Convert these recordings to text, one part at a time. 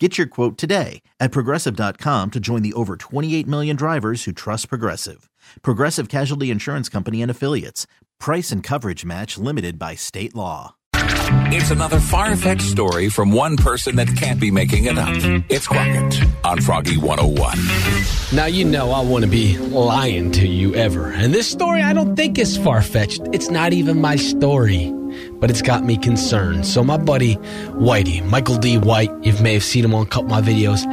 Get your quote today at progressive.com to join the over 28 million drivers who trust Progressive. Progressive Casualty Insurance Company and Affiliates. Price and coverage match limited by state law. It's another far fetched story from one person that can't be making it up. It's Crockett on Froggy 101. Now, you know I want to be lying to you ever. And this story I don't think is far fetched. It's not even my story, but it's got me concerned. So, my buddy Whitey, Michael D. White, you may have seen him on a couple of my videos,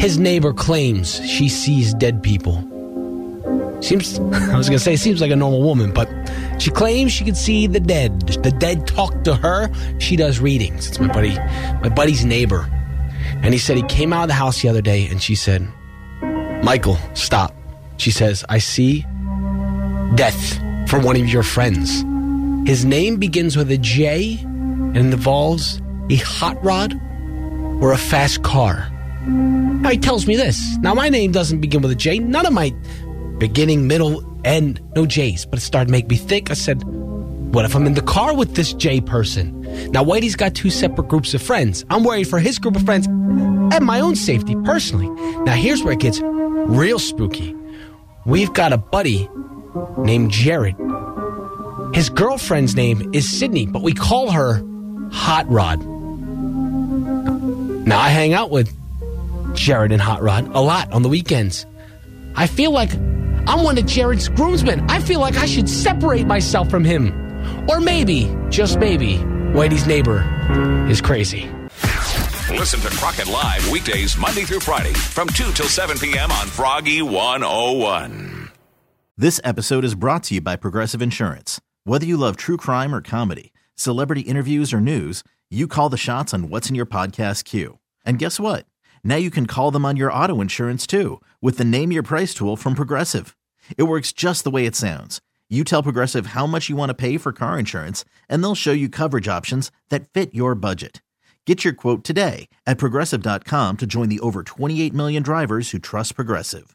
his neighbor claims she sees dead people. Seems, I was going to say, seems like a normal woman, but she claims she can see the dead. The dead talk to her. She does readings. It's my buddy, my buddy's neighbor. And he said he came out of the house the other day and she said, Michael, stop. She says, I see death for one of your friends. His name begins with a J and involves a hot rod or a fast car. Now he tells me this. Now my name doesn't begin with a J. None of my beginning, middle, end, no J's. But it started to make me think. I said, what if I'm in the car with this J person? Now Whitey's got two separate groups of friends. I'm worried for his group of friends and my own safety personally. Now here's where it gets real spooky. We've got a buddy named Jared. His girlfriend's name is Sydney, but we call her Hot Rod. Now I hang out with Jared and Hot Rod a lot on the weekends. I feel like I'm one of Jared's groomsmen. I feel like I should separate myself from him. Or maybe, just maybe, Whitey's neighbor is crazy. Listen to Crockett Live weekdays Monday through Friday from 2 till 7 p.m. on Froggy 101. This episode is brought to you by Progressive Insurance. Whether you love true crime or comedy, celebrity interviews or news, you call the shots on what's in your podcast queue. And guess what? Now you can call them on your auto insurance too with the Name Your Price tool from Progressive. It works just the way it sounds. You tell Progressive how much you want to pay for car insurance, and they'll show you coverage options that fit your budget. Get your quote today at progressive.com to join the over 28 million drivers who trust Progressive.